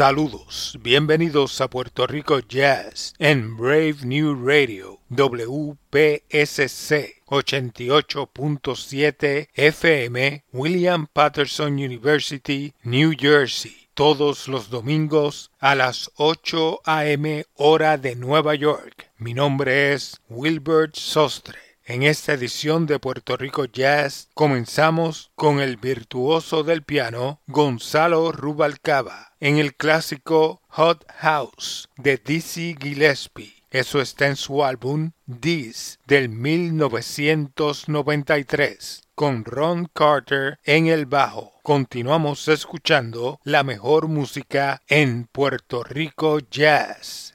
Saludos, bienvenidos a Puerto Rico Jazz en Brave New Radio WPSC 88.7 FM William Patterson University, New Jersey, todos los domingos a las 8 a.m. hora de Nueva York. Mi nombre es Wilbert Sostre. En esta edición de Puerto Rico Jazz comenzamos con el virtuoso del piano Gonzalo Rubalcaba en el clásico Hot House de Dizzy Gillespie. Eso está en su álbum This del 1993 con Ron Carter en el bajo. Continuamos escuchando la mejor música en Puerto Rico Jazz.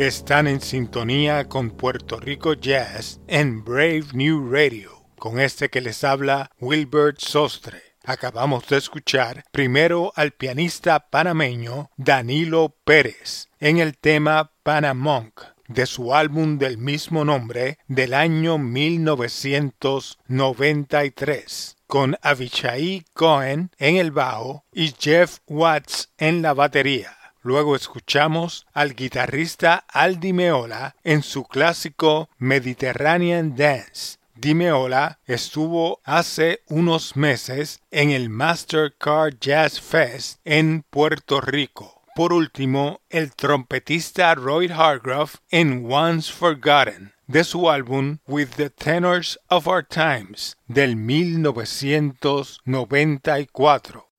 Están en sintonía con Puerto Rico Jazz en Brave New Radio, con este que les habla Wilbert Sostre. Acabamos de escuchar primero al pianista panameño Danilo Pérez en el tema Panamonk de su álbum del mismo nombre del año 1993 con Avichai Cohen en el bajo y Jeff Watts en la batería. Luego escuchamos al guitarrista Al Di Meola en su clásico Mediterranean Dance. Di Meola estuvo hace unos meses en el Mastercard Jazz Fest en Puerto Rico. Por último, el trompetista Roy Hargrove en Once Forgotten de su álbum With the Tenors of Our Times del 1994.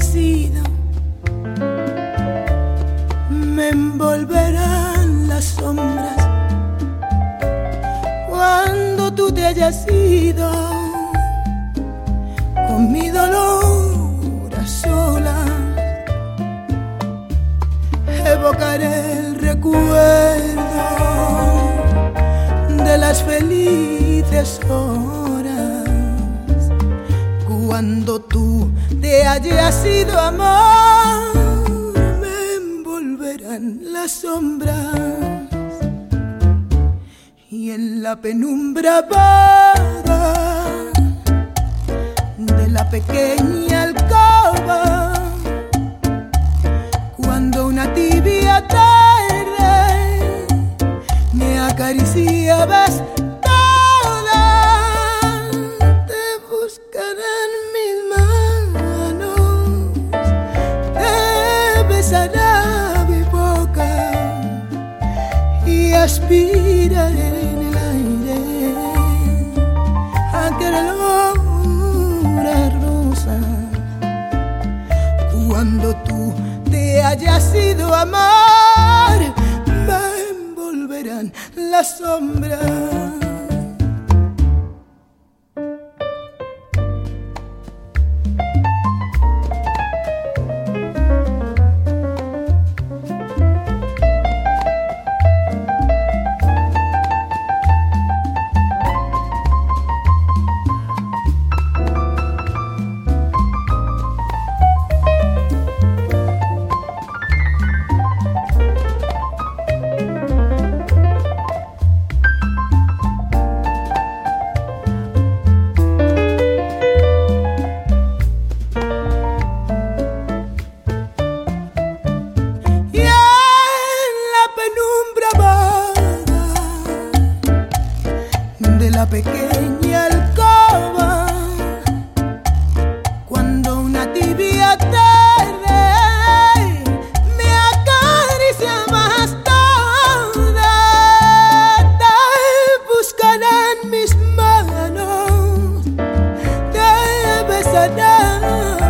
see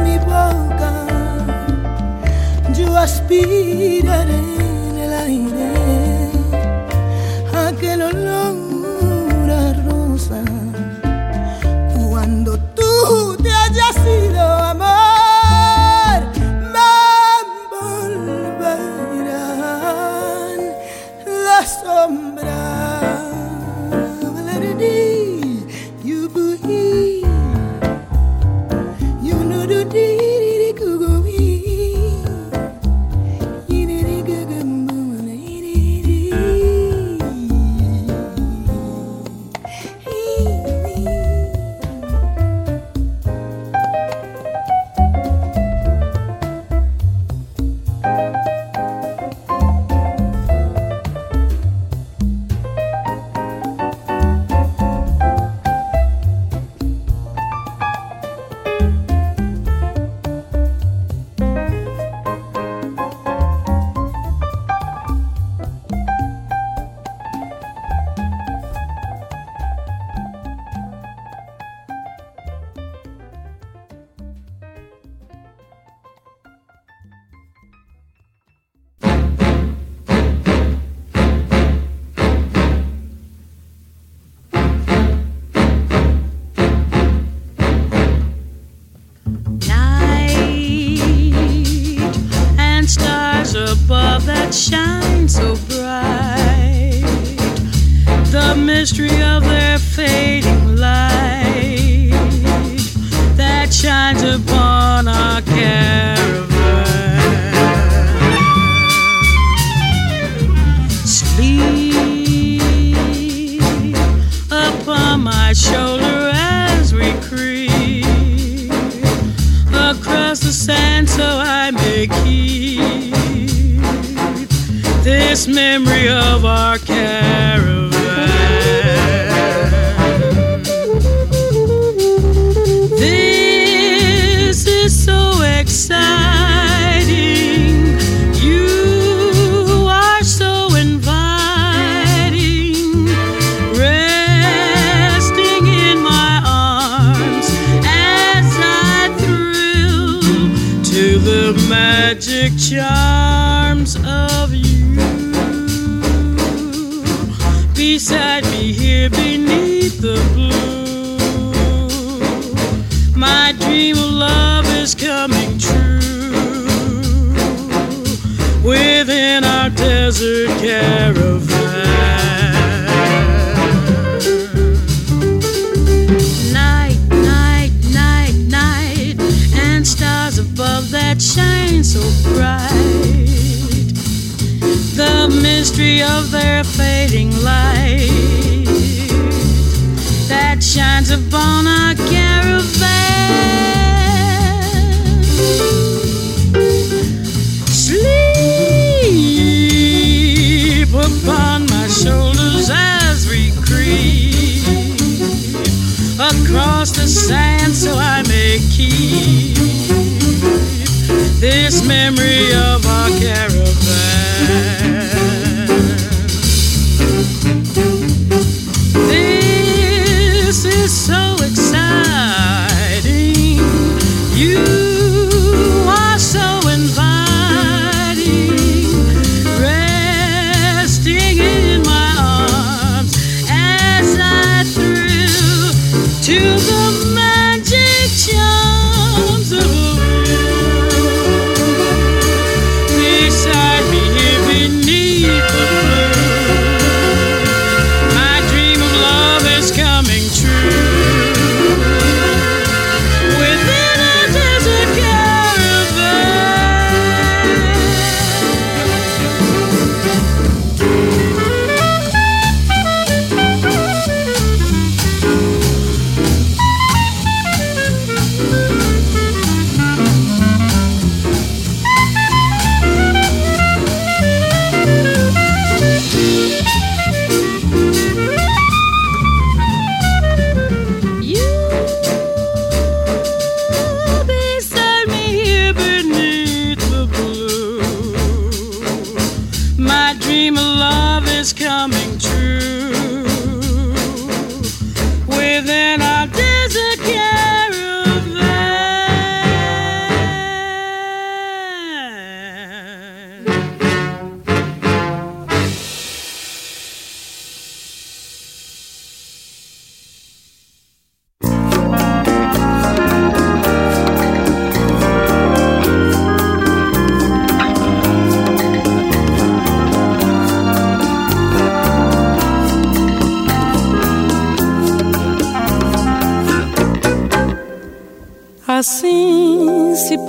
mi boca, yo aspiraré en el aire. of their fading light that shines upon our caravan. Sleep upon my shoulder as we creep across the sand so I may keep this memory of our desert caravan. Night, night, night, night, and stars above that shine so bright. The mystery of their fading light that shines upon our memory of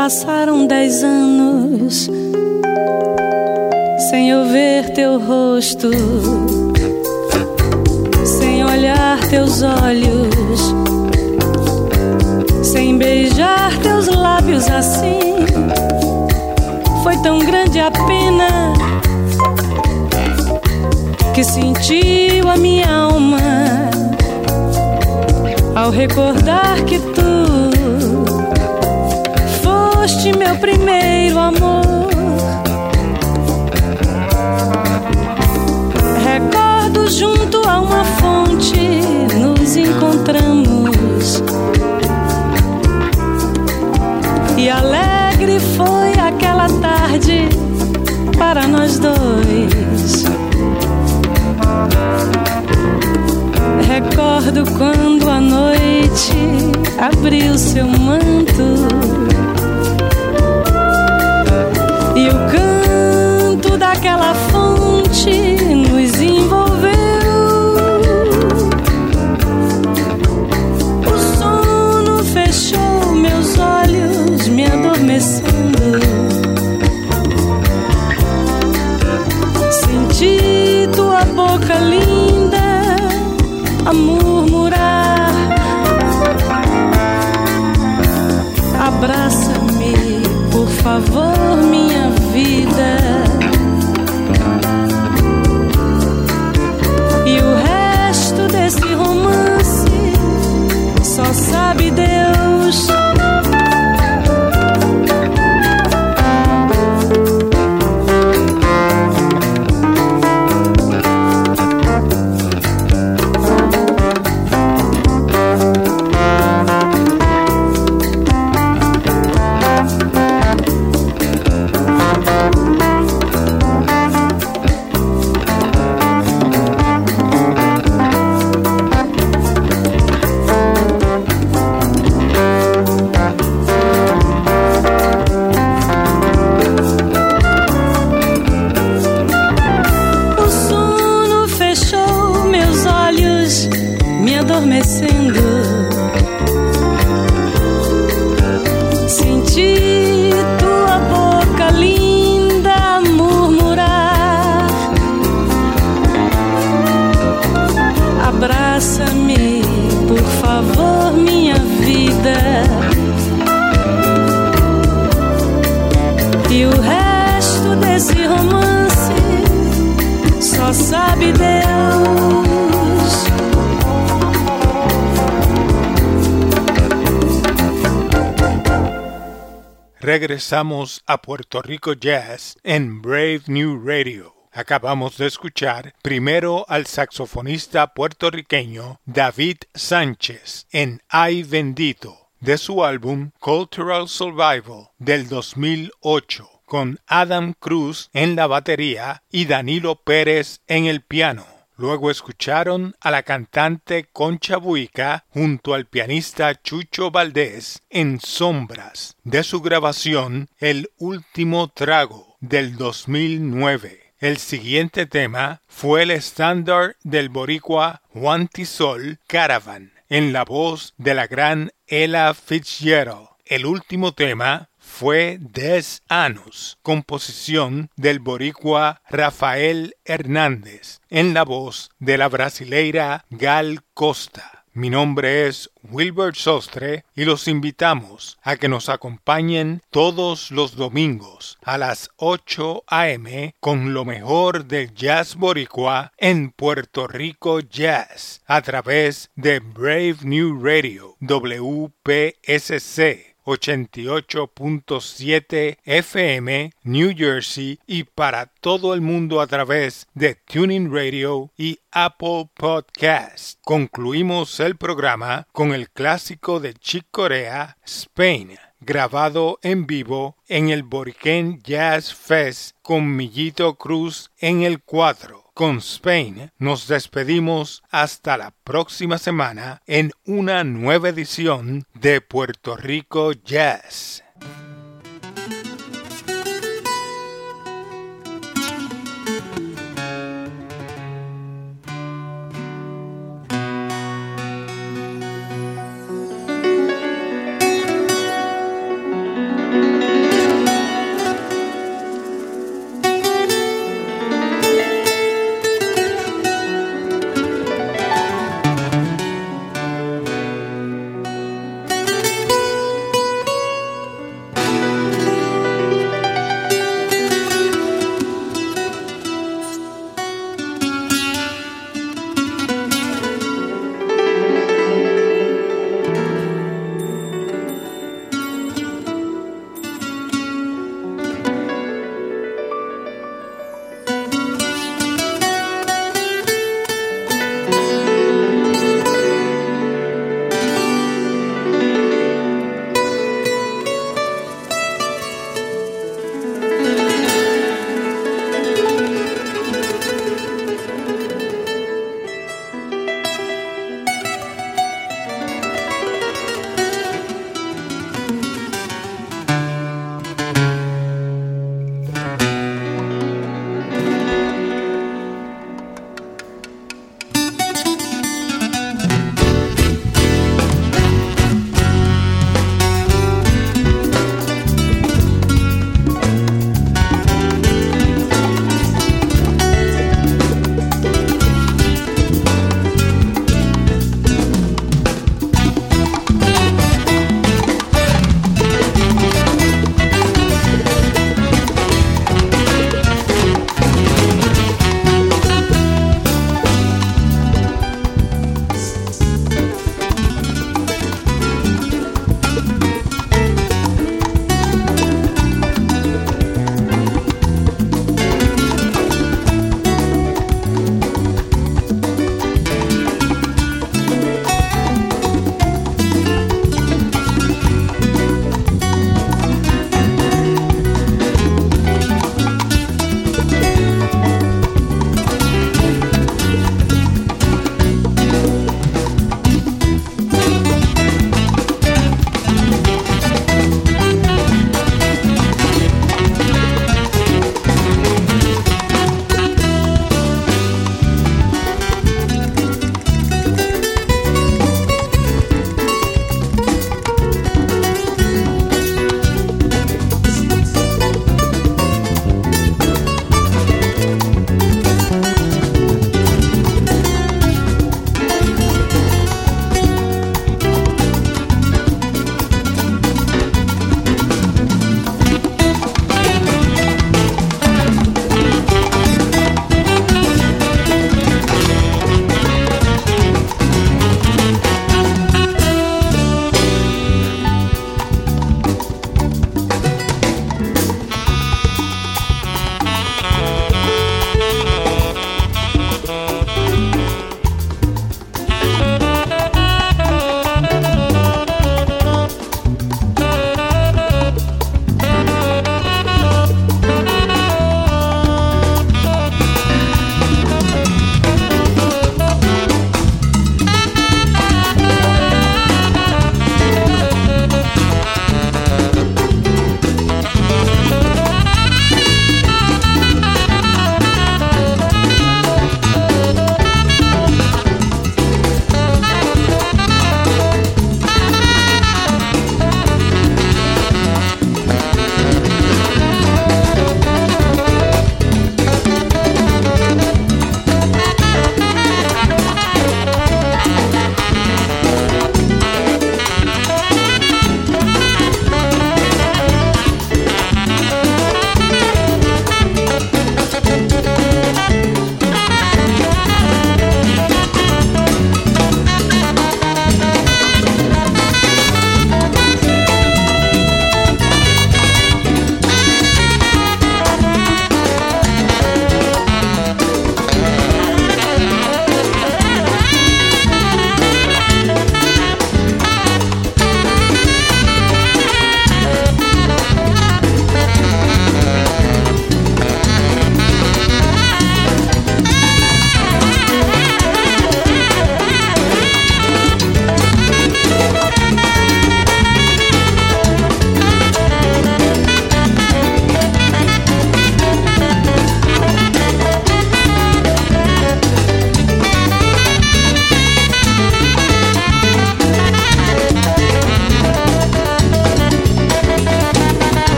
passaram dez anos sem eu ver teu rosto, sem olhar teus olhos, sem beijar teus lábios assim. Foi tão grande a pena que sentiu a minha alma ao recordar que tu meu primeiro amor. Recordo junto a uma fonte nos encontramos. E alegre foi aquela tarde para nós dois. Recordo quando a noite abriu seu manto e o canto daquela fonte nos Regresamos a Puerto Rico Jazz en Brave New Radio. Acabamos de escuchar primero al saxofonista puertorriqueño David Sánchez en Ay Bendito de su álbum Cultural Survival del 2008 con Adam Cruz en la batería y Danilo Pérez en el piano. Luego escucharon a la cantante Concha Buica junto al pianista Chucho Valdés en Sombras de su grabación El último trago del 2009. El siguiente tema fue el estándar del boricua Juan Tisol Caravan en la voz de la gran Ella Fitzgerald. El último tema fue Des Anus, composición del boricua Rafael Hernández, en la voz de la brasileira Gal Costa. Mi nombre es Wilbert Sostre y los invitamos a que nos acompañen todos los domingos a las 8 a.m. con lo mejor del jazz boricua en Puerto Rico Jazz a través de Brave New Radio WPSC 88.7 FM New Jersey y para todo el mundo a través de Tuning Radio y Apple Podcast. Concluimos el programa con el clásico de Chick Corea, Spain grabado en vivo en el Boriken Jazz Fest con Millito Cruz en el cuadro con Spain nos despedimos hasta la próxima semana en una nueva edición de Puerto Rico Jazz.